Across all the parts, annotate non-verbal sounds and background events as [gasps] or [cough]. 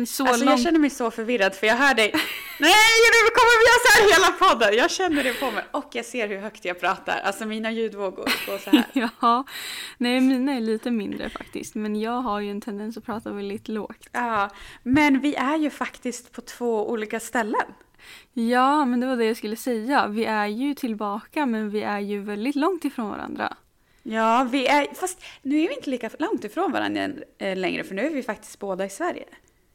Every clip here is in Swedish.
Men så Alltså långt... jag känner mig så förvirrad för jag hör dig. [laughs] Nej, nu kommer vi göra så här hela podden. Jag känner det på mig och jag ser hur högt jag pratar. Alltså mina ljudvågor går så här. [laughs] Ja, nej mina är lite mindre faktiskt. Men jag har ju en tendens att prata väldigt lågt. Ja, men vi är ju faktiskt på två olika ställen. Ja, men det var det jag skulle säga. Vi är ju tillbaka men vi är ju väldigt långt ifrån varandra. Ja, vi är, fast nu är vi inte lika långt ifrån varandra eh, längre för nu är vi faktiskt båda i Sverige.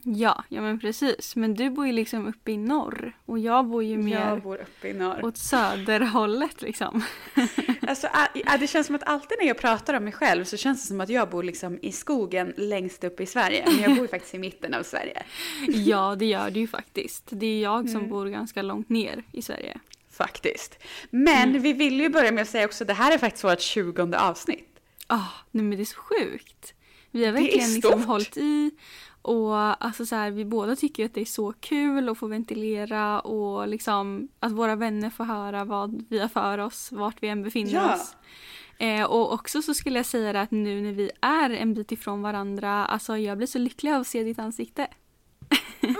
Ja, ja men precis. Men du bor ju liksom uppe i norr och jag bor ju mer Jag bor uppe i norr. åt söderhållet liksom. [laughs] Alltså, det känns som att alltid när jag pratar om mig själv så känns det som att jag bor liksom i skogen längst upp i Sverige. Men jag bor ju faktiskt i mitten av Sverige. [laughs] ja, det gör du ju faktiskt. Det är jag som Mm. bor ganska långt ner i Sverige. Faktiskt. Men vi vill ju börja med att säga också att det här är faktiskt vårt tjugonde avsnitt. Ah, nej men det är så sjukt. Vi har verkligen liksom hållit i och alltså så här, vi båda tycker att det är så kul att få ventilera och liksom att våra vänner får höra vad vi har för oss, vart vi än befinner Ja. oss. Eh, och också så skulle jag säga det att nu när vi är en bit ifrån varandra, alltså jag blir så lycklig av att se ditt ansikte.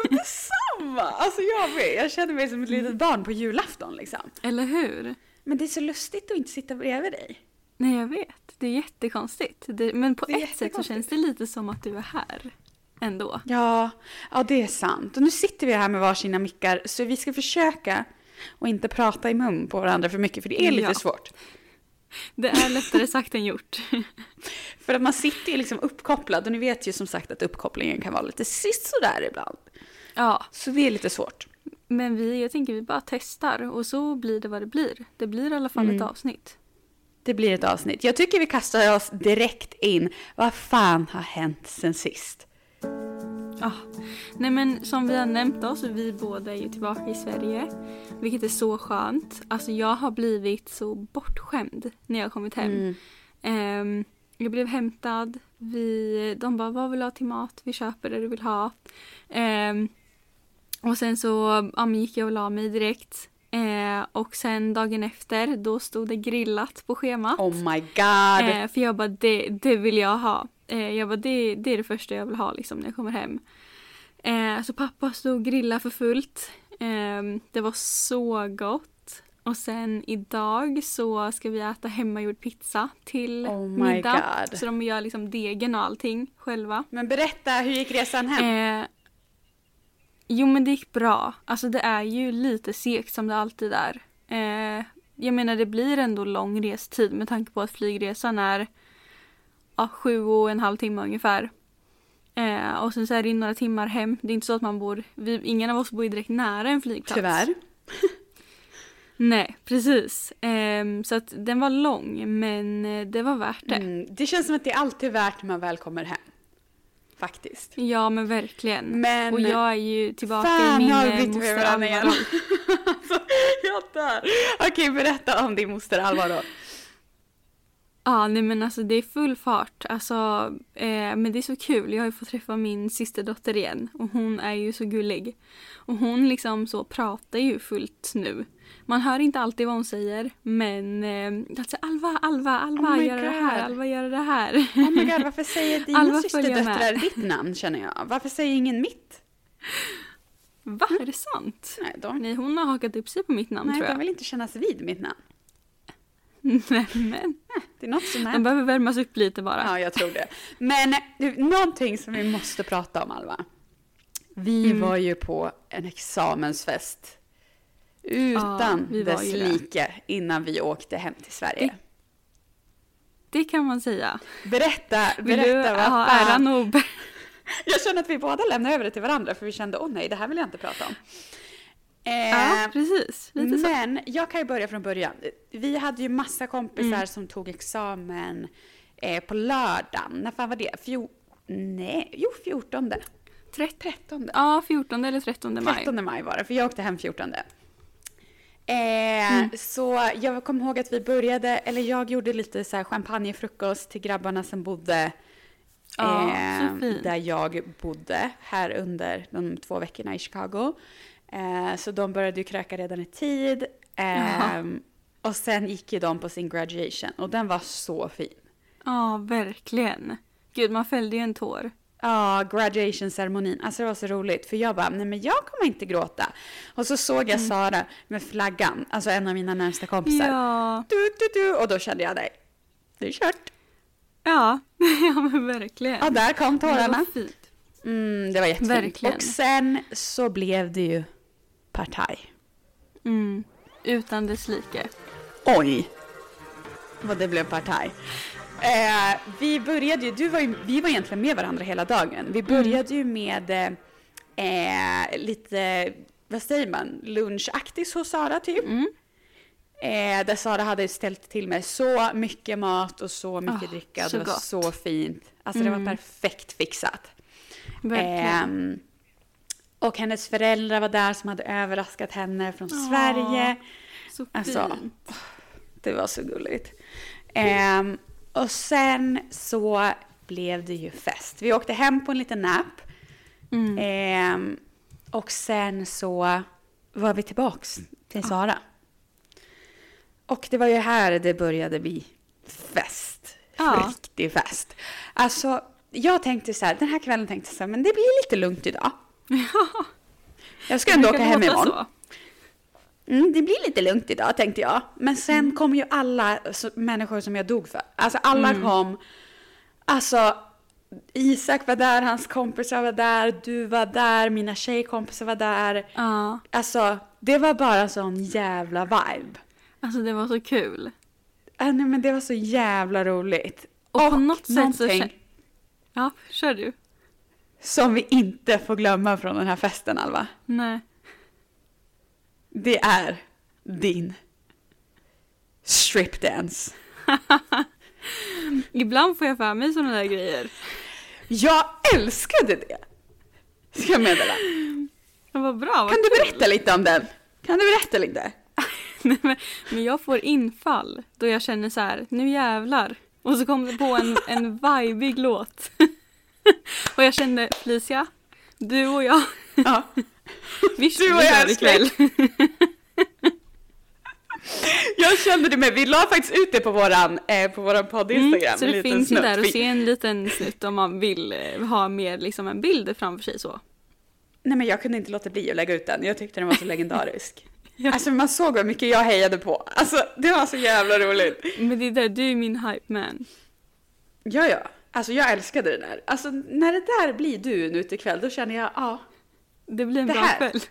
Detsamma! Alltså jag med. Jag känner mig som ett litet barn på julafton liksom. Eller hur? Men det är så lustigt att inte sitta bredvid dig. Nej jag vet, det är jättekonstigt. Det, men på Det ett sätt så känns det lite som att du är här. Ändå. Ja, ja det är sant. Och nu sitter vi här med varsina mickar så vi ska försöka och inte prata i mun på varandra för mycket för det är lite Ja. svårt. Det är lättare sagt än gjort. [laughs] För att man sitter ju liksom uppkopplad och ni vet ju som sagt att uppkopplingen kan vara lite sisådär ibland. Ja, Så det är lite svårt. Men vi, jag tänker vi bara testar och så blir det vad det blir. Det blir i alla fall Mm. ett avsnitt. Det blir ett avsnitt. Jag tycker vi kastar oss direkt in. Vad fan har hänt sen sist? Ah. Nej men som vi har nämnt då så vi båda är ju tillbaka i Sverige. Vilket är så skönt. Alltså jag har blivit så bortskämd när jag har kommit hem. Mm. Ehm, jag blev hämtad. Vi, de bara vad vill du ha till mat? Vi köper det du vill ha. Ehm, och sen så ja, gick jag och la mig direkt. Eh, och sen dagen efter då stod det grillat på schemat. Oh my god! Eh, för jag bara, det, det vill jag ha. Eh, jag bara, det, det är det första jag vill ha liksom, när jag kommer hem. Eh, så pappa stod och grillade för fullt. Eh, det var så gott. Och sen idag så ska vi äta hemmagjord pizza till Oh middag. God. Så de gör liksom degen och allting själva. Men berätta, hur gick resan hem? Eh, jo men det gick bra. Alltså det är ju lite segt som det alltid är. Eh, jag menar det blir ändå lång restid med tanke på att flygresan är ja, sju och en halv timme ungefär. Eh, och sen så är det några timmar hem. Det är inte så att man bor, vi, ingen av oss bor direkt nära en flygplats. Tyvärr. [laughs] Nej, precis. Ehm, så att den var lång men eh, det var värt det. Mm, det känns som att det är alltid värt när man väl kommer hem. Faktiskt. Ja men verkligen. Men... och jag är ju tillbaka Fan, i min eh, moster. Alva-roll. [laughs] alltså, jag dör. Okej, berätta om din moster Alva då. Ja, nej men alltså det är full fart. Alltså, eh, men det är så kul. Jag har ju fått träffa min systerdotter igen och hon är ju så gullig. Och hon liksom så pratar ju fullt nu. Man hör inte alltid vad hon säger men eh, alltså Alva, Alva, Alva, Oh gör det här. Alva, gör det här. Oh my god, varför säger [laughs] dina Alva systerdöttrar ditt namn känner jag? Varför säger ingen mitt? Va, är det sant? Nej, de, Nej, hon har hakat upp sig på mitt namn nej, tror de jag. vill inte kännas vid mitt namn. [laughs] Nej, men Det är något som de är. behöver värmas upp lite bara. Ja, jag tror det. Men du, någonting som vi måste prata om Alva. Vi Mm. var ju på en examensfest utan var dess det. like innan vi åkte hem till Sverige. Det kan man säga. Berätta, Vill du berätta ha äran och [laughs] Jag känner att vi båda lämnar över det till varandra för vi kände, åh nej, det här vill jag inte prata om. Eh, Ja, precis. Lite så. men jag kan ju börja från början. Vi hade ju massa kompisar Mm. som tog examen eh, på lördagen. När fan var det? Fjol... Nej, jo 14. 13. Ja, 14 eller 13 maj. 13 maj var det, för jag åkte hem 14. Eh, Mm. Så jag kommer ihåg att vi började, eller jag gjorde lite så här champagnefrukost till grabbarna som bodde Ja, eh, så där jag bodde här under de två veckorna i Chicago. Eh, så de började ju kröka redan i tid. Eh, och sen gick ju de på sin graduation och den var så fin. Ja, verkligen. Gud, man fällde ju en tår. Ja, graduation-ceremonin. Alltså det var så roligt. För jag bara, nej men jag kommer inte gråta. Och så såg jag Sara med flaggan, alltså en av mina närmsta kompisar. Ja, Du, du, du. Och då kände jag, nej, det är kört. ja, [laughs] ja men verkligen. Ja, där kom Men det tårarna. var fint. Mm, det var jättefint. Verkligen. Och sen så blev det ju partaj. Mm. Utan dess like. Oj! Vad det blev partaj. Eh, vi började ju, du var ju, vi var egentligen med varandra hela dagen. Vi började ju med eh, lite, vad säger man, lunchaktigt hos Sara typ. Mm. Eh, där Sara hade ställt till med så mycket mat och så mycket Ah, dricka. så det var gott. så fint. Alltså det Mm. var perfekt fixat. Verkligen. Och hennes föräldrar var där som hade överraskat henne från Åh. Sverige. så alltså, fint. Det var så gulligt. Ehm, och sen så blev det ju fest. Vi åkte hem på en liten nap. Mm. Ehm, och sen så var vi tillbaks till Sara. Och det var ju här det började bli fest. Ja. Riktig fest. Alltså, jag tänkte så här, den här kvällen tänkte jag så här, men det blir lite lugnt idag. [laughs] Jag ska ändå åka hem imorgon. så. Mm, det blir lite lugnt idag tänkte jag. Men sen Mm. kom ju alla människor som jag dog för. Alltså alla Mm. kom. Alltså Isak var där, hans kompisar var där, du var där, mina tjejkompisar var där. Ja, Alltså det var bara sån jävla vibe. alltså det var så kul. Äh, nej, men det var så jävla roligt. Och på något sätt så någonting Ja, kör du. Som vi inte får glömma från den här festen Alva. Nej. Det är din stripdance. [laughs] Ibland får jag för mig sådana där grejer. Jag älskade det! Ska jag meddela. [laughs] Var bra. vad Kan du kul. berätta lite om den? Kan du berätta lite? [laughs] Nej, men, men jag får infall då jag känner så här, nu jävlar. Och så kom det på en, en vibig låt. [laughs] och jag kände, Felicia, du och jag, Ja. [laughs] visst Du och vi jag ikväll. [laughs] Jag kände det med. Vi la faktiskt ut det på våran, eh, på våran podd Instagram. Mm, så det finns ju där att Vi- se en liten snutt om man vill eh, ha mer liksom en bild framför sig så. Nej men jag kunde inte låta bli att lägga ut den. Jag tyckte den var så legendarisk. Ja. Alltså man såg vad mycket jag hejade på. Alltså det var så jävla roligt. Men det är där, du är min hype man. Ja ja. Alltså jag älskade det där. Alltså när det där blir du en utekväll då känner jag ja. Det blir en Det bra här. kväll.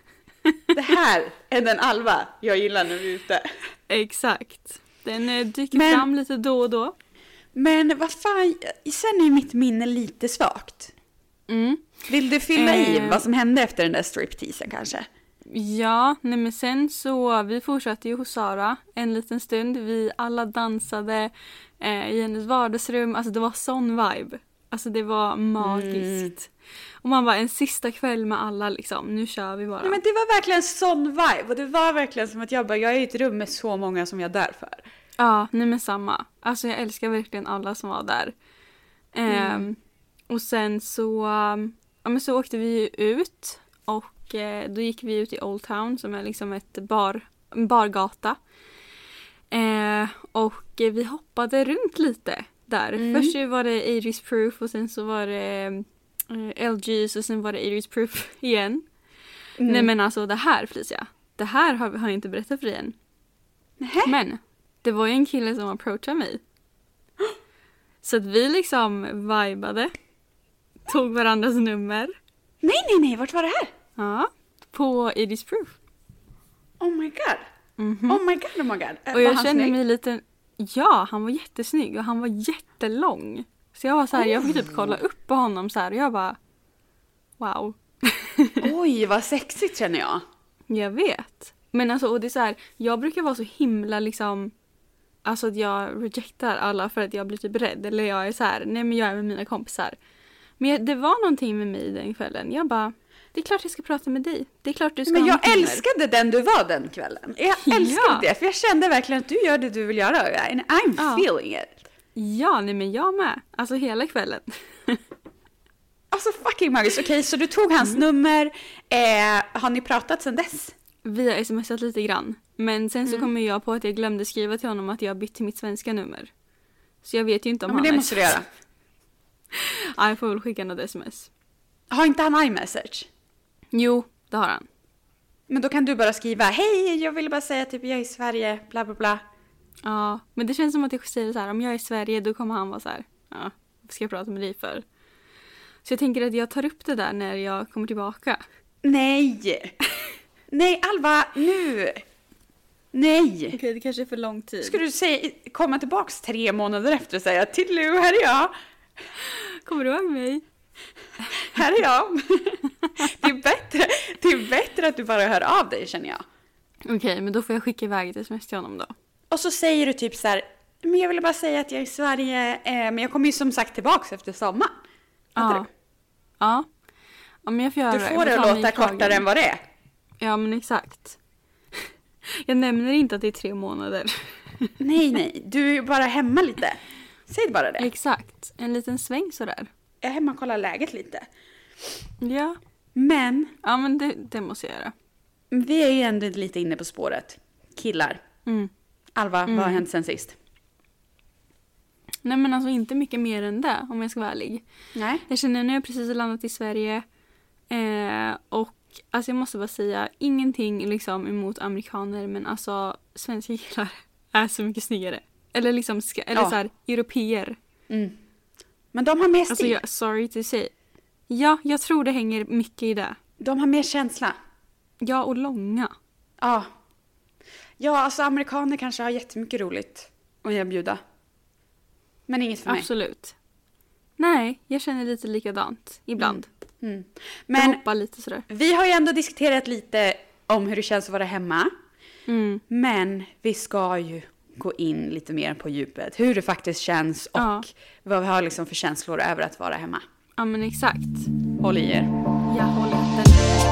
det här är den Alva jag gillar när vi är ute. Exakt. Den eh, dyker Men- fram lite då och då. Men vad fan, sen är ju mitt minne lite svagt. Mm. Vill du fylla i Eh. vad som hände efter den där stripteasen kanske? Ja, nej men sen så, vi fortsatte ju hos Sara en liten stund. Vi alla dansade eh, i hennes vardagsrum. Alltså det var sån vibe. Alltså det var magiskt. Och man bara en sista kväll med alla liksom. Nu kör vi bara. Nej, men det var verkligen sån vibe och det var verkligen som att jag bara, jag är i ett rum med så många som jag dör för. Ja, nej men samma. Alltså jag älskar verkligen alla som var där. Ehm, och sen så, ja men så åkte vi ju ut och eh, då gick vi ut i Old Town som är liksom ett bar, en bargata. Eh, och vi hoppade runt lite där. Mm. Först var det Iris Proof och sen så var det eh, LGs och sen var det Iris Proof [laughs] igen. Mm. Nej men alltså det här Felicia, det här har, har jag inte berättat för dig än. Nähä? Men det var ju en kille som approachade mig. [gasps] Så att vi liksom vibade. Tog varandras nummer. Nej, nej, nej, vart var det här? Ja. På Iris Proof. Oh my god. Mhm. Oh my god, oh my god. Eh, Och jag kände snygg? mig lite... Ja, han var jättesnygg och han var jättelång. Så jag var så här, jag fick typ kolla upp på honom så här och jag bara... Wow. [laughs] Oj, vad sexigt känner jag. Jag vet. Men alltså, och det är så här, jag brukar vara så himla liksom... Alltså att jag rejectar alla för att jag blir typ rädd. Eller jag är så här, nej men jag är med mina kompisar. Men jag, det var någonting med mig den kvällen. Jag bara, det är klart jag ska prata med dig. Det är klart du ska Men jag mitt nummer." älskade den du var den kvällen. Jag [laughs] Ja. älskade det, för jag kände verkligen att du gör det du vill göra. And I'm Ja. feeling it. Ja, nej men jag med. Alltså hela kvällen. [laughs] Alltså fucking magiskt. Okej, så du tog hans Mm. nummer. Eh, har ni pratat sedan dess? Vi har smsat lite grann. Men sen Mm. så kommer jag på att jag glömde skriva till honom att jag bytt till mitt svenska nummer. Så jag vet ju inte om Ja, men han det har måste du göra. [laughs] Ja, jag får väl skicka något sms. Har inte han iMessage? Jo, det har han. Men då kan du bara skriva hej, jag ville bara säga typ jag är i Sverige, bla bla bla. Ja, men det känns som att jag säger så här, om jag är i Sverige då kommer han vara så här, ja, vad ska jag prata med dig för? Så jag tänker att jag tar upp det där när jag kommer tillbaka. Nej! Nej Alva, nu! Nej! Okej, det kanske är för lång tid. Ska du säga, komma tillbaks tre månader efter och säga Tillu, här är jag! Kommer du ihåg mig? [laughs] Här är jag! [laughs] Det är bättre, det är bättre att du bara hör av dig känner jag. Okej, men då får jag skicka iväg ett sms till honom då. Och så säger du typ så här, men jag ville bara säga att jag är i Sverige, eh, men jag kommer ju som sagt tillbaks efter sommaren. Ja. Ja. Ja, men jag får göra Du det. får Jag det att låta kortare än vad det är. Ja, men exakt. [laughs] Jag nämner inte att det är tre månader. Nej, nej, du är ju bara hemma lite. Säg bara det. Exakt. En liten sväng sådär. Jag är hemma och kollar läget lite. Ja. Men Ja, men det, det måste jag göra. vi är ju ändå lite inne på spåret. Killar. Mm. Alva, vad har hänt sen sist? Nej, men alltså inte mycket mer än det om jag ska vara ärlig. Nej. Jag känner nu har jag precis landat i Sverige. Eh, och alltså jag måste bara säga, ingenting liksom emot amerikaner men alltså svenska killar [laughs] är så mycket snyggare. Eller liksom, ska, eller Ja. så här, europeer. Mm. Men de har mer stil. Alltså jag, sorry to say. Ja, jag tror det hänger mycket i det. De har mer känsla. Ja, och långa. Ja. Ja, alltså amerikaner kanske har jättemycket roligt att erbjuda. Men inget för mig. Absolut. Nej, jag känner lite likadant ibland. Mm. Jag Men hoppar lite sådär. vi har ju ändå diskuterat lite om hur det känns att vara hemma. Mm. Men vi ska ju gå in lite mer på djupet. Hur det faktiskt känns och Ja. vad vi har liksom för känslor över att vara hemma. Ja, men exakt. Håll i er. Jag håller hatten.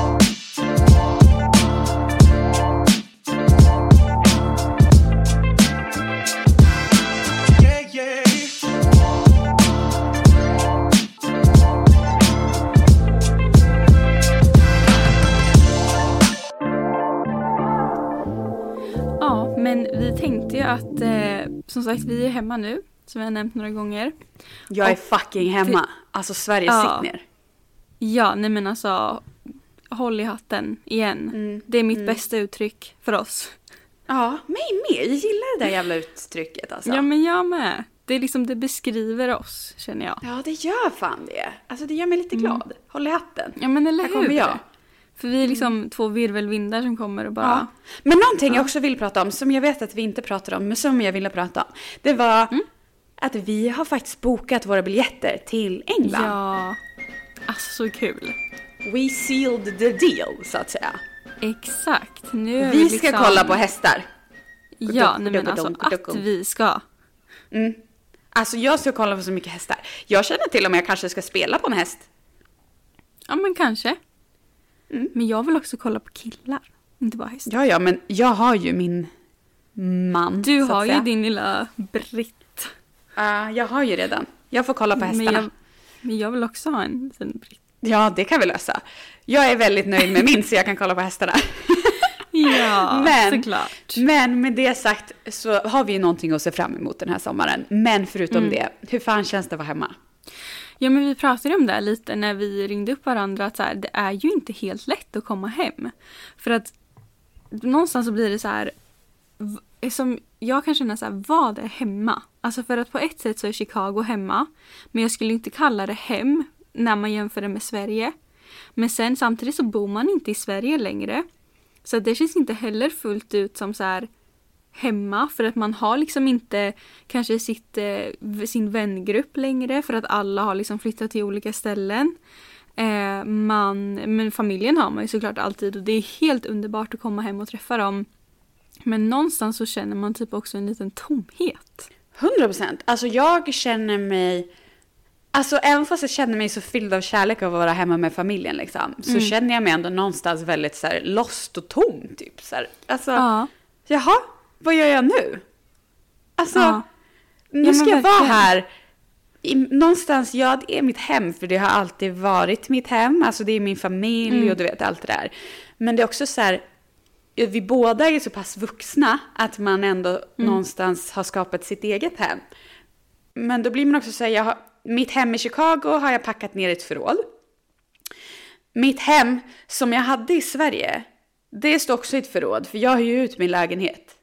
Att eh, som sagt vi är hemma nu, som jag har nämnt några gånger. Jag är Och fucking hemma. Alltså Sverige, Ja. sitt ner. Ja, nej men alltså håll i hatten igen. Mm. Det är mitt bästa uttryck för oss. Ja, mig med. Jag gillar det där jävla uttrycket alltså. Ja, men jag med. Det är liksom, det beskriver oss känner jag. Ja, det gör fan det. Alltså det gör mig lite glad. Håll i hatten. Ja men eller Här hur? kommer jag. För vi är liksom två virvelvindar som kommer och bara... Ja. Men någonting jag också vill prata om, som jag vet att vi inte pratar om, men som jag ville prata om. Det var att vi har faktiskt bokat våra biljetter till England. Ja. Alltså så kul. We sealed the deal, så att säga. Exakt. Nu Vi vi ska liksom... kolla på hästar. Ja, nej men alltså att vi ska. Mm. Alltså jag ska kolla på så mycket hästar. Jag känner till och med att jag kanske ska spela på en häst. Ja men kanske. Mm. Men jag vill också kolla på killar. Inte bara hästar. Ja, ja, men jag har ju min man. Du har ju din lilla britt. Ja, jag har ju redan. Jag får kolla på hästarna. Men jag, men jag vill också ha en liten britt. Ja, det kan vi lösa. Jag är väldigt nöjd med min så jag kan kolla på hästarna. [laughs] Ja, [laughs] Men- såklart. Men med det sagt så har vi ju någonting att se fram emot den här sommaren. Men förutom Mm. det, hur fan känns det att vara hemma? Ja men vi pratade om det lite när vi ringde upp varandra att så här, det är ju inte helt lätt att komma hem. För att någonstans så blir det så här som jag kan känna så här, vad är hemma? Alltså för att på ett sätt så är Chicago hemma. Men jag skulle inte kalla det hem när man jämför det med Sverige. Men sen samtidigt så bor man inte i Sverige längre. Så det känns inte heller fullt ut som så här hemma för att man har liksom inte kanske sitt, eh, sin vängrupp längre för att alla har liksom flyttat till olika ställen. Eh, man, men familjen har man ju såklart alltid och det är helt underbart att komma hem och träffa dem. Men någonstans så känner man typ också en liten tomhet. 100 procent. Alltså jag känner mig... Alltså även fast jag känner mig så fylld av kärlek av att vara hemma med familjen liksom. Så Mm. känner jag mig ändå någonstans väldigt så här lost och tom typ. Så här, alltså, Ja. jaha, vad gör jag nu? Alltså, Ja. nu Ja, ska jag vara här. I, någonstans, ja det är mitt hem för det har alltid varit mitt hem. Alltså det är min familj Mm. och du vet allt det där. Men det är också så här, vi båda är så pass vuxna att man ändå Mm. någonstans har skapat sitt eget hem. Men då blir man också så här, jag har, mitt hem i Chicago har jag packat ner i ett förråd. Mitt hem som jag hade i Sverige, det står också i ett förråd för jag har ju ut min lägenhet.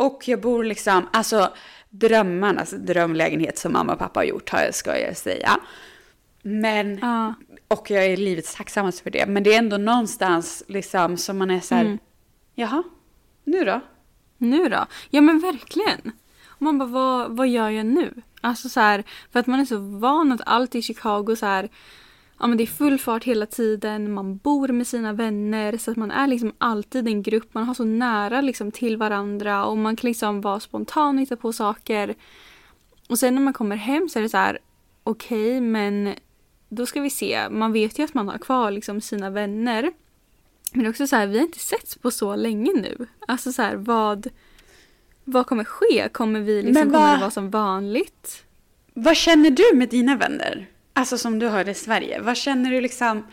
Och jag bor liksom, alltså drömmarnas drömlägenhet som mamma och pappa har gjort, ska jag säga. Men, Ja. och jag är livets tacksammast för det. Men det är ändå någonstans liksom som man är så här, Mm. jaha, nu då? Nu då? Ja men verkligen. Och man bara, vad, vad gör jag nu? Alltså så här, för att man är så van att allt i Chicago så här, ja men det är full fart hela tiden, man bor med sina vänner så att man är liksom alltid en grupp, man har så nära liksom till varandra och man kan liksom vara spontan och hitta på saker. Och sen när man kommer hem så är det så här, okej men då ska vi se, man vet ju att man har kvar liksom sina vänner. Men också så här, vi har inte setts på så länge nu. Alltså så här, vad, vad kommer ske? Kommer vi liksom, vad- kommer det vara som vanligt? Vad känner du med dina vänner? Alltså som du har i Sverige. Vad känner du liksom?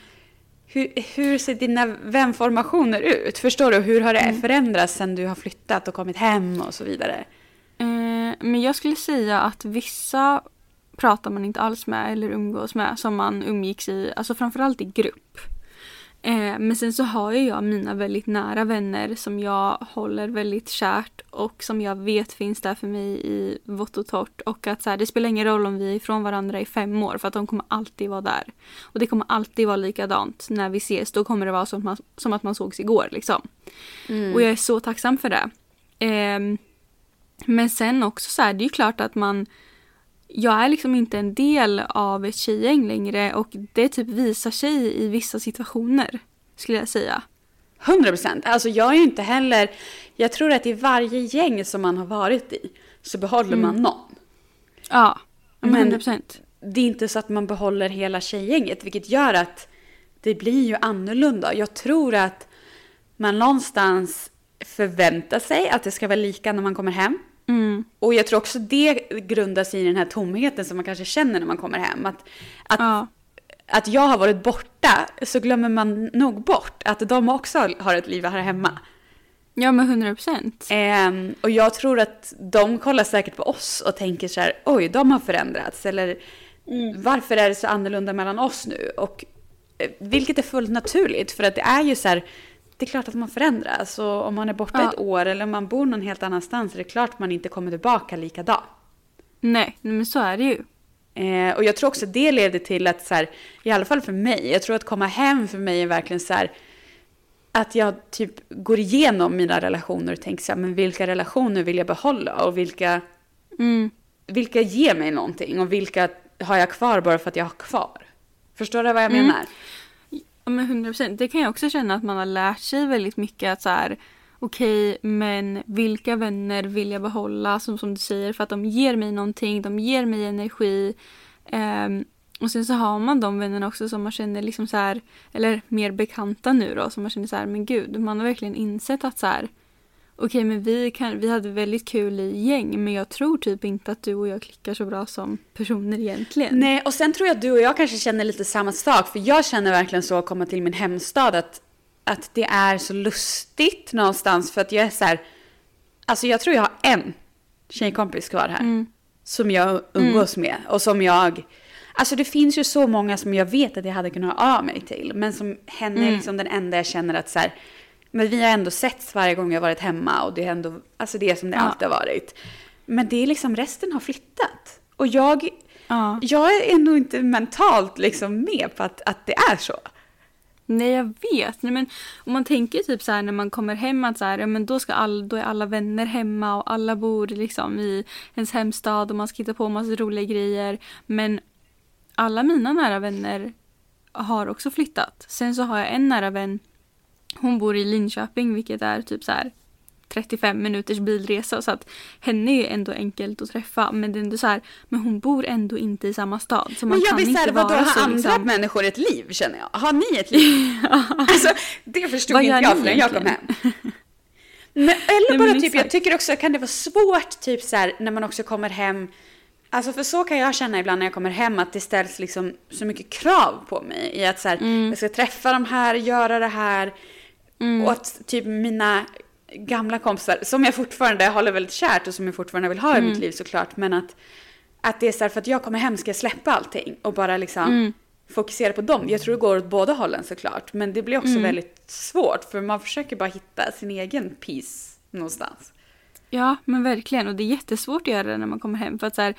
Hur, hur ser dina vänformationer ut? Förstår du? Hur har det Mm. förändrats sen du har flyttat och kommit hem och så vidare? Eh, men jag skulle säga att vissa pratar man inte alls med eller umgås med som man umgicks i, alltså framförallt i grupp. Eh, men sen så har ju jag mina väldigt nära vänner som jag håller väldigt kärt och som jag vet finns där för mig i vått och torrt. Och att så här, det spelar ingen roll om vi är ifrån varandra i fem år för att de kommer alltid vara där. Och det kommer alltid vara likadant när vi ses. Då kommer det vara som att man, som att man sågs igår liksom. Och jag är så tacksam för det. Ehm, men sen också så här, det är ju klart att man jag är liksom inte en del av ett tjejgäng längre och det typ visar sig i vissa situationer. Skulle jag säga. 100 procent. Alltså jag är ju inte heller... Jag tror att i varje gäng som man har varit i så behåller man någon. Ja, men Men- 100 procent. Det är inte så att man behåller hela tjejgänget, vilket gör att det blir ju annorlunda. Jag tror att man någonstans förväntar sig att det ska vara lika när man kommer hem. Mm. Och jag tror också det grundar sig i den här tomheten som man kanske känner när man kommer hem. Att, att, Ja. att jag har varit borta så glömmer man nog bort att de också har ett liv här hemma. ja, men 100 procent. Ehm, och jag tror att de kollar säkert på oss och tänker så här, oj, de har förändrats. Eller varför är det så annorlunda mellan oss nu? Och, eh, vilket är fullt naturligt, för att det är ju så här, det är klart att man förändras. Och om man är borta Ja. ett år eller om man bor någon helt annanstans är det klart att man inte kommer tillbaka likadan. Nej, men så är det ju. Eh, och jag tror också det leder till att, så här, i alla fall för mig, jag tror att komma hem för mig är verkligen så här, att jag typ går igenom mina relationer och tänker så här, men vilka relationer vill jag behålla och vilka, Mm. vilka ger mig någonting och vilka har jag kvar bara för att jag har kvar. Förstår du vad jag Mm. menar? Men 100 procent. Det kan jag också känna att man har lärt sig väldigt mycket att så här okej, men vilka vänner vill jag behålla som, som du säger för att de ger mig någonting, de ger mig energi. Um, och sen så har man de vännerna också som man känner liksom så här, eller mer bekanta nu då, som man känner så här, men gud, man har verkligen insett att så här, okej, men vi, kan, vi hade väldigt kul i gäng, men jag tror typ inte att du och jag klickar så bra som personer egentligen. Nej, och sen tror jag att du och jag kanske känner lite samma sak. För jag känner verkligen så att komma till min hemstad att, att det är så lustigt någonstans. För att jag är så här, alltså jag tror jag har en tjejkompis kvar här. Mm. Som jag umgås med och som jag, alltså det finns ju så många som jag vet att jag hade kunnat ha av mig till. Men som henne är Mm. liksom den enda jag känner att så här, men vi har ändå setts varje gång jag varit hemma och det är ändå, alltså det är som det Ja. alltid har varit. Men det är liksom, resten har flyttat. Och jag, Ja. jag är nog inte mentalt liksom med på att, att det är så. Nej jag vet. Nej, men om man tänker typ så här när man kommer hem att så här, ja, men då, ska all, då är alla vänner hemma och alla bor liksom i ens hemstad och man ska hitta på massa roliga grejer. Men alla mina nära vänner har också flyttat. Sen så har jag en nära vän. Hon bor i Linköping vilket är typ så här 35 minuters bilresa så att henne är ändå enkelt att träffa men det är ändå så här, men hon bor ändå inte i samma stad så man Men jag kan inte såhär, vadå vara har så andra liksom, människor ett liv känner jag? Har ni ett [laughs] liv? alltså det förstod inte jag förrän jag kom hem. Men, eller Nej, bara men typ, jag tycker också, kan det vara svårt typ så här, när man också kommer hem Alltså för så kan jag känna ibland när jag kommer hem att det ställs liksom så mycket krav på mig i att så här, Mm. jag ska träffa de här, göra det här. Och att typ mina gamla kompisar, som jag fortfarande håller väldigt kärt och som jag fortfarande vill ha i Mm. mitt liv såklart, men att, att det är så här för att jag kommer hem ska jag släppa allting och bara liksom Mm. fokusera på dem. Jag tror det går åt båda hållen såklart. Men det blir också Mm. väldigt svårt för man försöker bara hitta sin egen peace någonstans. Ja, men verkligen. Och det är jättesvårt att göra det när man kommer hem. För att så här,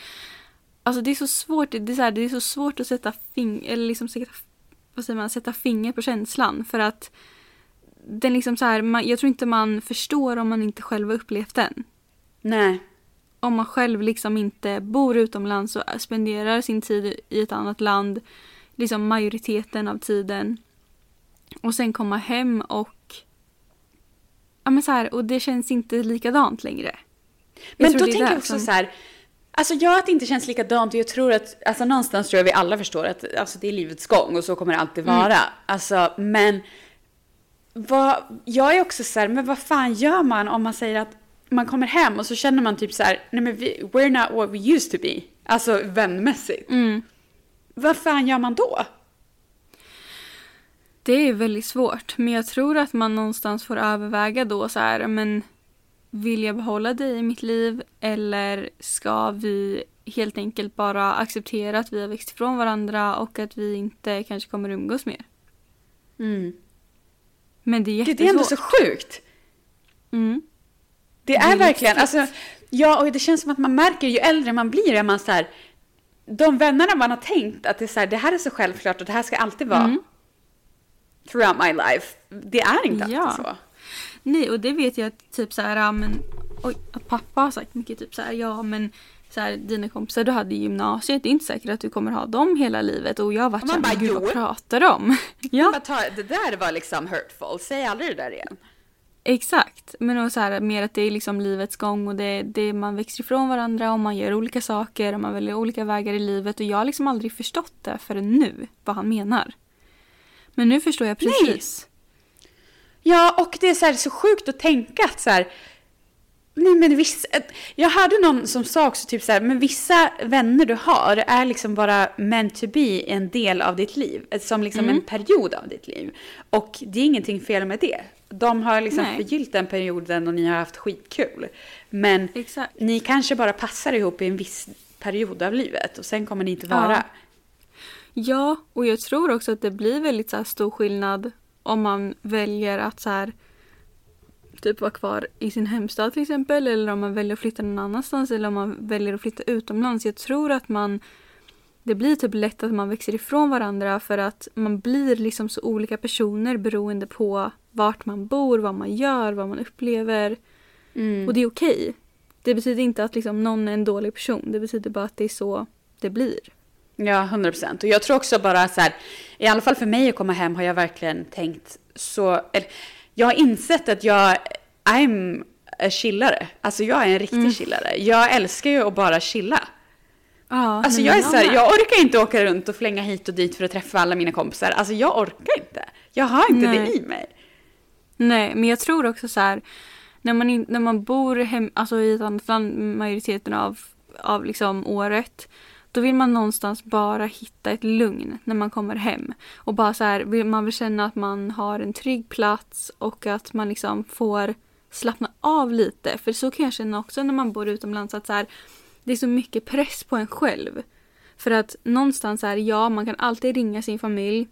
alltså det är så svårt, det är så, här, det är så svårt att sätta fing, eller liksom sätta, vad säger man, sätta finger på känslan. För att den liksom så här, man, jag tror inte man förstår om man inte själv har upplevt den. Nej. Om man själv liksom inte bor utomlands och spenderar sin tid i ett annat land, liksom majoriteten av tiden. Och sen komma hem och Ja men så här, och det känns inte likadant längre. Jag Men då tänker jag också som- så här. Alltså ja, att det inte känns likadant och jag tror att, alltså någonstans tror jag vi alla förstår att alltså, det är livets gång och så kommer det alltid Mm. vara. Alltså, men vad, jag är också så här, men vad fan gör man om man säger att man kommer hem och så känner man typ så här, nej men vi, we're not what we used to be. Alltså vänmässigt. Mm. Vad fan gör man då? Det är väldigt svårt, men jag tror att man någonstans får överväga då så här, men vill jag behålla dig i mitt liv eller ska vi helt enkelt bara acceptera att vi har växt ifrån varandra och att vi inte kanske kommer umgås mer? Men det är Gud, det är ändå jättesvårt. så sjukt. Mm. Det är, Det är verkligen, alltså, ja och det känns som att man märker ju äldre man blir är man så här, de vännerna man har tänkt att det är så här, det här är så självklart och det här ska alltid vara Mm. throughout my life. Det är inte alltid Ja. så. Nej, och det vet jag typ så här, men, oj, pappa har sagt mycket typ så här, ja men så här, dina kompisar du hade i gymnasiet, det är inte säkert att du kommer ha dem hela livet. Och jag har varit Och såhär, man bara, gud vad pratar de om? [laughs] ja, Bara ta, det där var liksom hurtful, säg aldrig det där igen. exakt. Men och så här, mer att det är liksom livets gång och det, det man växer ifrån varandra och man gör olika saker och man väljer olika vägar i livet. Och jag har liksom aldrig förstått det förrän nu, vad han menar. Men nu förstår jag Nej. precis. Ja, och det är så, här, så sjukt att tänka att så här, nej men vissa, jag hörde någon som sa också typ så här, men vissa vänner du har är liksom bara meant to be en del av ditt liv, som liksom Mm. en period av ditt liv. Och det är ingenting fel med det. De har liksom Nej. förgyllt den perioden och ni har haft skitkul. Men Exakt. ni kanske bara passar ihop i en viss period av livet och sen kommer ni inte vara. Ja. Ja, och jag tror också att det blir väldigt så stor skillnad om man väljer att så här, typ vara kvar i sin hemstad till exempel eller om man väljer att flytta någon annanstans eller om man väljer att flytta utomlands. Jag tror att man det blir typ lätt att man växer ifrån varandra för att man blir liksom så olika personer beroende på vart man bor, vad man gör, vad man upplever. Mm. Och det är okej. Det betyder inte att liksom någon är en dålig person. Det betyder bara att det är så det blir. Ja, 100 procent. Och jag tror också bara så här, i alla fall för mig att komma hem har jag verkligen tänkt så, eller, jag har insett att jag, I'm a chillare. Alltså jag är en riktig Mm. chillare. Jag älskar ju att bara chilla. Ja, Alltså jag är så här, jag orkar inte åka runt och flänga hit och dit för att träffa alla mina kompisar. Alltså jag orkar inte. Jag har inte Nej. det i mig. Nej, men jag tror också så här. När man, in, när man bor hem, alltså i ett annat land majoriteten av, av liksom året. Då vill man någonstans bara hitta ett lugn när man kommer hem. Och bara så här, man vill känna att man har en trygg plats och att man liksom får slappna av lite. För så kan jag känna också när man bor utomlands att så här, det är så mycket press på en själv. För att någonstans är ja, man kan alltid ringa sin familj.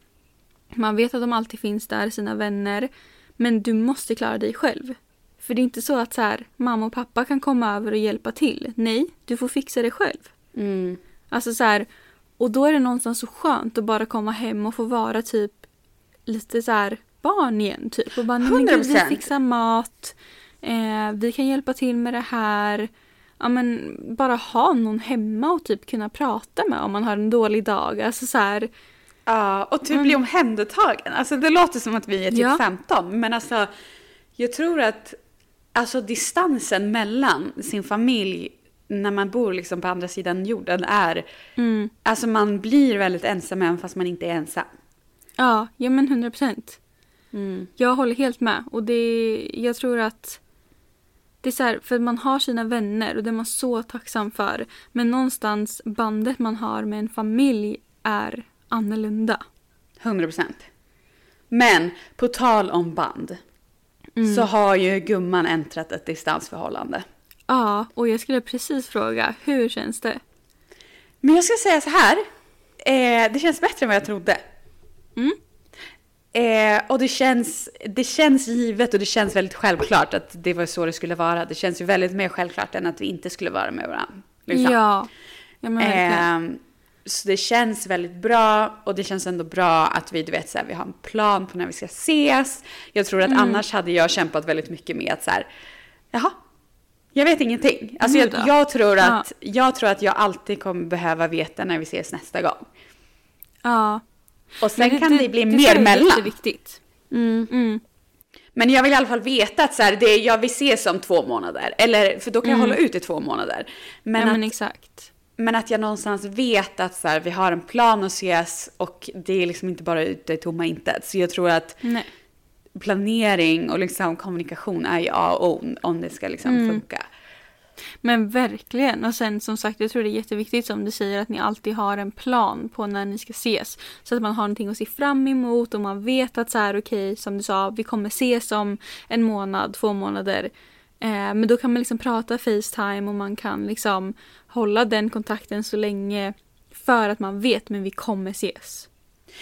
Man vet att de alltid finns där, sina vänner. Men du måste klara dig själv. För det är inte så att så här, mamma och pappa kan komma över och hjälpa till. Nej, du får fixa det själv. Mm. Alltså så här, och då är det någonstans så skönt att bara komma hem och få vara typ lite så här barn igen. Typ. Och bara, "Nej, men gud, vi 100%. fixar mat. Eh, vi kan hjälpa till med det här. Ja, men bara ha någon hemma och typ kunna prata med om man har en dålig dag. Alltså så här, Ja, och typ Mm. bli omhändertagen. Alltså det låter som att vi är typ Ja. 15, men alltså jag tror att alltså distansen mellan sin familj när man bor liksom på andra sidan jorden är, mm, alltså man blir väldigt ensam även fast man inte är ensam. ja, ja men 100 procent. Jag håller helt med. Och det, jag tror att det är så här, för man har sina vänner och det är man så tacksam för. Men någonstans bandet man har med en familj är annorlunda. 100 procent. Men på tal om band Mm. så har ju gumman äntrat ett distansförhållande. Ja, och jag skulle precis fråga, hur känns det? Men jag ska säga så här. Eh, det känns bättre än vad jag trodde. Mm. Eh, och det känns, det känns givet och det känns väldigt självklart att det var så det skulle vara. Det känns ju väldigt mer självklart än att vi inte skulle vara med varandra. liksom. Ja. ja men verkligen. Ehm, så det känns väldigt bra och det känns ändå bra att vi, du vet, så här, vi har en plan på när vi ska ses. Jag tror att Mm. annars hade jag kämpat väldigt mycket med att så här, jaha, jag vet ingenting. Alltså jag, jag, tror Ja. att, jag tror att jag alltid kommer behöva veta när vi ses nästa gång. ja. Och sen Men kan det, bli tror mer jag är mellan. jätteviktigt. Mm. Mm. Men jag vill i alla fall veta att så här, det, jag vill ses om två månader. Eller, för då kan jag hålla ut i två månader. Men, Mm. ja att, men exakt. Men att jag någonstans vet att så här, vi har en plan att ses och det är liksom inte bara ute i tomma intet. Så jag tror att Nej. Planering och liksom kommunikation är ju A och O om det ska liksom Mm. funka. Men verkligen. Och sen som sagt, jag tror det är jätteviktigt som du säger att ni alltid har en plan på när ni ska ses. Så att man har någonting att se fram emot och man vet att så här okej, som du sa, vi kommer ses om en månad, två månader. Eh, men då kan man liksom prata Facetime och man kan liksom hålla den kontakten så länge för att man vet men vi kommer ses.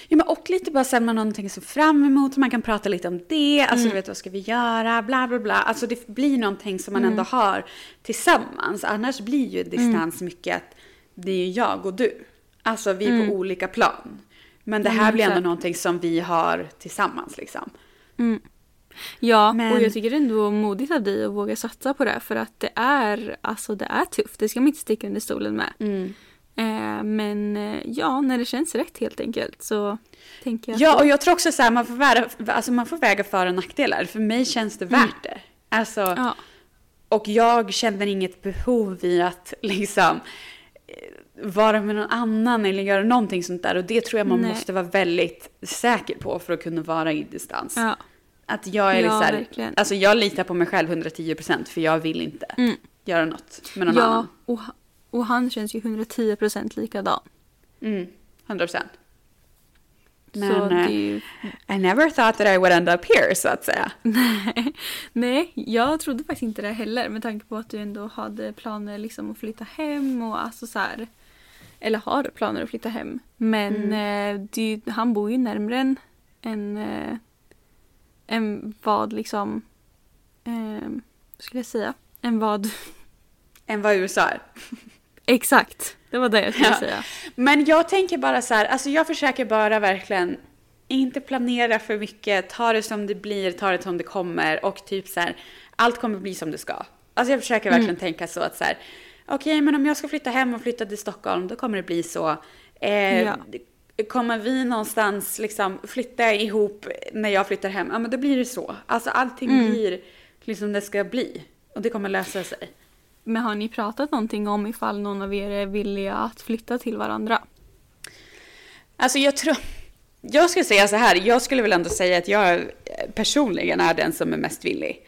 Ja, men och lite bara så här, man har någonting se fram emot, man kan prata lite om det, alltså Mm. du vet vad ska vi göra, bla bla bla. Alltså det blir någonting som man Mm. ändå har tillsammans. Annars blir ju distans mycket att det är ju jag och du. Alltså vi är på olika plan. Men det Mm, här blir ändå någonting som vi har tillsammans liksom. Ja, Men- och jag tycker ändå modigt av dig att våga satsa på det för att det är, alltså det är tufft. Det ska man inte sticka under stolen med. Eh, men eh, ja, när det känns rätt helt enkelt så tänker jag Ja, och jag tror också så här, man får, väga, alltså man får väga för och nackdelar. För mig känns det värt det. Alltså, ja. Och jag känner inget behov i att [laughs] liksom eh, vara med någon annan eller göra någonting sånt där. Och det tror jag man Nej. måste vara väldigt säker på för att kunna vara i distans. ja. Att jag är Ja, liksom, verkligen. alltså jag litar på mig själv 110% för jag vill inte Mm. göra något med någon ja annan. och, och han känns ju 110% likadan. Mm, 100%. så Men eh, ju... I never thought that I would end up here så att säga. [laughs] Nej, jag trodde faktiskt inte det heller med tanke på att du ändå hade planer liksom att flytta hem och alltså så här. Eller har planer att flytta hem. Men Mm. eh, det, han bor ju närmre än, än, eh, än vad liksom... Eh, skulle jag säga? Än vad... Än vad USA är. [laughs] Exakt! Det var det jag skulle Ja. säga. Men jag tänker bara så här, alltså jag försöker bara verkligen inte planera för mycket, ta det som det blir, ta det som det kommer och typ så här, allt kommer bli som det ska. Alltså jag försöker verkligen tänka så att så här, okej men om jag ska flytta hem och flytta till Stockholm då kommer det bli så. Eh, Ja. Kommer vi någonstans liksom flytta ihop när jag flyttar hem, ja men då blir det så. Alltså allting blir liksom det ska bli. Och det kommer lösa sig. Men har ni pratat någonting om ifall någon av er är villiga att flytta till varandra? Alltså jag tror... Jag skulle säga så här, jag skulle väl ändå säga att jag personligen är den som är mest villig.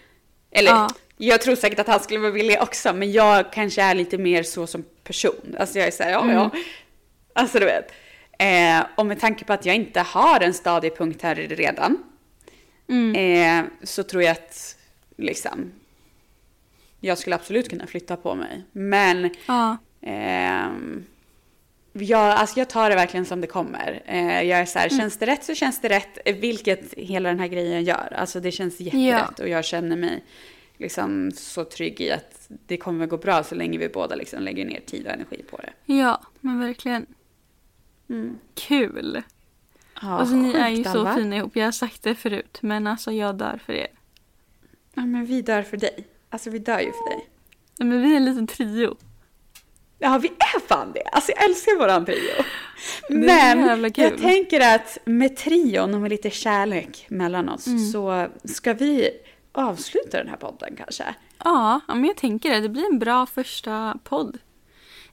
Eller, Ja. jag tror säkert att han skulle vara villig också, men jag kanske är lite mer så som person. Alltså jag är såhär, ja ja. Alltså du vet. Eh, och med tanke på att jag inte har en stadig punkt här redan, eh, så tror jag att liksom, jag skulle absolut kunna flytta på mig. Men Ja. Ehm, jag, alltså jag tar det verkligen som det kommer. Eh, jag är så här, känns det rätt så känns det rätt, eh, vilket hela den här grejen gör. Alltså det känns jätterätt och jag känner mig liksom så trygg i att det kommer gå bra så länge vi båda liksom lägger ner tid och energi på det. Ja, men verkligen. Kul! Ja, alltså ni är ju så Alva. fina ihop. Jag har sagt det förut, men alltså jag dör för er. Ja, men vi dör för dig. Alltså vi dör ju för dig. Nej, Men vi är en liten trio. Ja, vi är fan det. Alltså jag älskar våran trio. Men jag tänker att med trion och med lite kärlek mellan oss Mm. så ska vi avsluta den här podden kanske. Ja, men jag tänker det. Det blir en bra första podd.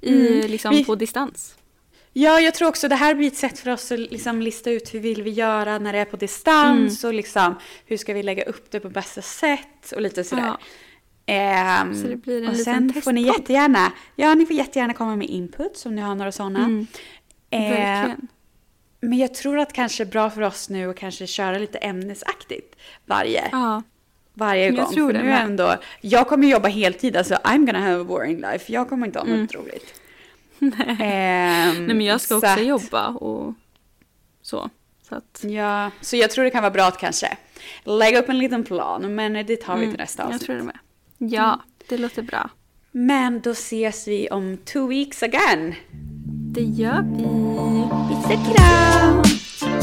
I, Mm. liksom Vi- på distans. Ja, jag tror också det här blir ett sätt för oss att liksom lista ut hur vill vi göra när det är på distans och liksom hur ska vi lägga upp det på bästa sätt och lite sådär. Ja. Ehm, så det blir en och liten sen testpott. får ni jättegärna, ja, ni får jättegärna komma med input om ni har några sådana. Mm. Ehm, men jag tror att kanske är bra för oss nu att kanske köra lite ämnesaktigt varje, ja. varje gång. Jag tror det ändå, jag kommer jobba heltid, alltså I'm gonna have a boring life. Jag kommer inte ha något mm. roligt. [laughs] Nej. Ehm, Nej men jag ska också att, jobba och så. Så att... Ja, så jag tror det kan vara bra att kanske lägga upp en liten plan. Men det tar vi till mm, nästa avsnitt. Jag tror det med. Ja, mm. det låter bra. Men då ses vi om two weeks again. Det gör vi. Puss och kram!